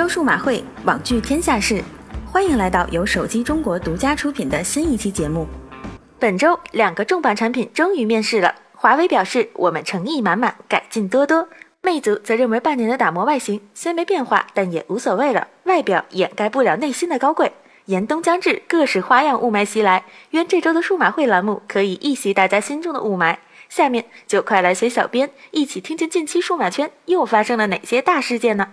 周数码会，网聚天下事，欢迎来到由手机中国独家出品的新一期节目。本周两个重磅产品终于面世了，华为表示我们诚意满满，改进多多；魅族则认为半年的打磨外形虽没变化，但也无所谓了，外表掩盖不了内心的高贵。严冬将至，各式花样雾霾袭来，愿这周的数码会栏目可以一洗大家心中的雾霾。下面就快来随小编一起听听近期数码圈又发生了哪些大事件 呢？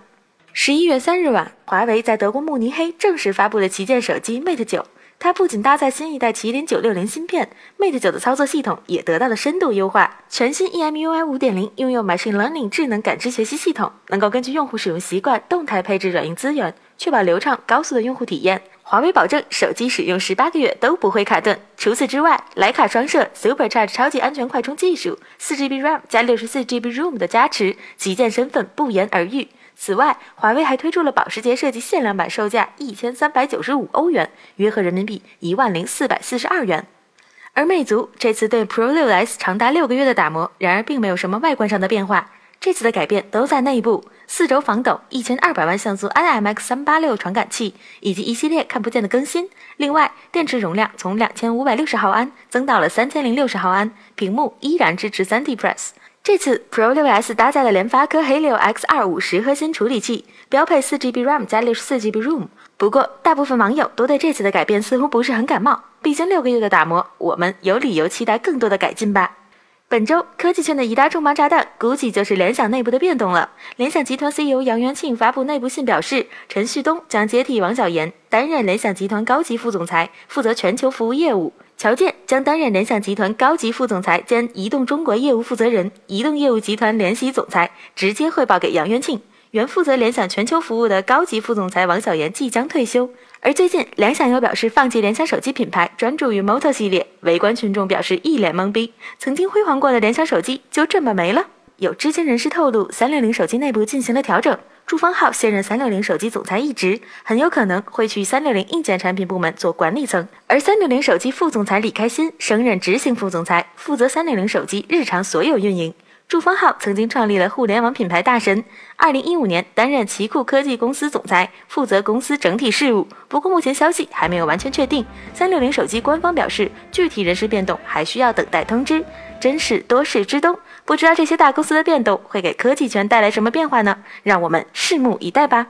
十一月三日晚，华为在德国慕尼黑正式发布了旗舰手机 Mate 九。它不仅搭载新一代麒麟九六零芯片，Mate 九的操作系统也得到了深度优化。全新 EMUI 五点零拥有 Machine Learning 智能感知学习系统，能够根据用户使用习惯动态配置软硬资源，确保流畅高速的用户体验。华为保证手机使用十八个月都不会卡顿。除此之外，徕卡双摄 Supercharge 超级安全快充技术，四 GB RAM 加六十四 GB ROM 的加持，旗舰身份不言而喻。此外，华为还推出了保时捷设计限量版，售价一千三百九十五欧元，约合人民币一万零四百四十二元。而魅族这次对 Pro 6s 长达六个月的打磨，然而并没有什么外观上的变化。这次的改变都在内部，四轴防抖，一千二百万像素 IMX 三八六传感器，以及一系列看不见的更新。另外，电池容量从两千五百六十毫安增到了三千零六十毫安，屏幕依然支持三 D Press。这次 Pro 6s 搭载了联发科 Helio X2 五十核心处理器，标配四 GB RAM 加六十四 GB ROM。不过，大部分网友都对这次的改变似乎不是很感冒，毕竟六个月的打磨，我们有理由期待更多的改进吧。本周科技圈的一大重磅炸弹，估计就是联想内部的变动了。联想集团 CEO 杨元庆发布内部信表示，陈旭东将接替王小岩，担任联想集团高级副总裁，负责全球服务业务；乔建将担任联想集团高级副总裁兼移动中国业务负责人、移动业务集团联席总裁，直接汇报给杨元庆。原负责联想全球服务的高级副总裁王小岩即将退休。而最近，联想又表示放弃联想手机品牌，专注于 Moto 系列，围观群众表示一脸懵逼。曾经辉煌过的联想手机就这么没了？有知情人士透露，三六零手机内部进行了调整，朱方浩现任三六零手机总裁一职，很有可能会去三六零硬件产品部门做管理层。而三六零手机副总裁李开心升任执行副总裁，负责三六零手机日常所有运营。祝方浩曾经创立了互联网品牌大神，二零一五年担任奇酷科技公司总裁，负责公司整体事务。不过目前消息还没有完全确定。三六零手机官方表示，具体人事变动还需要等待通知。真是多事之冬，不知道这些大公司的变动会给科技圈带来什么变化呢？让我们拭目以待吧。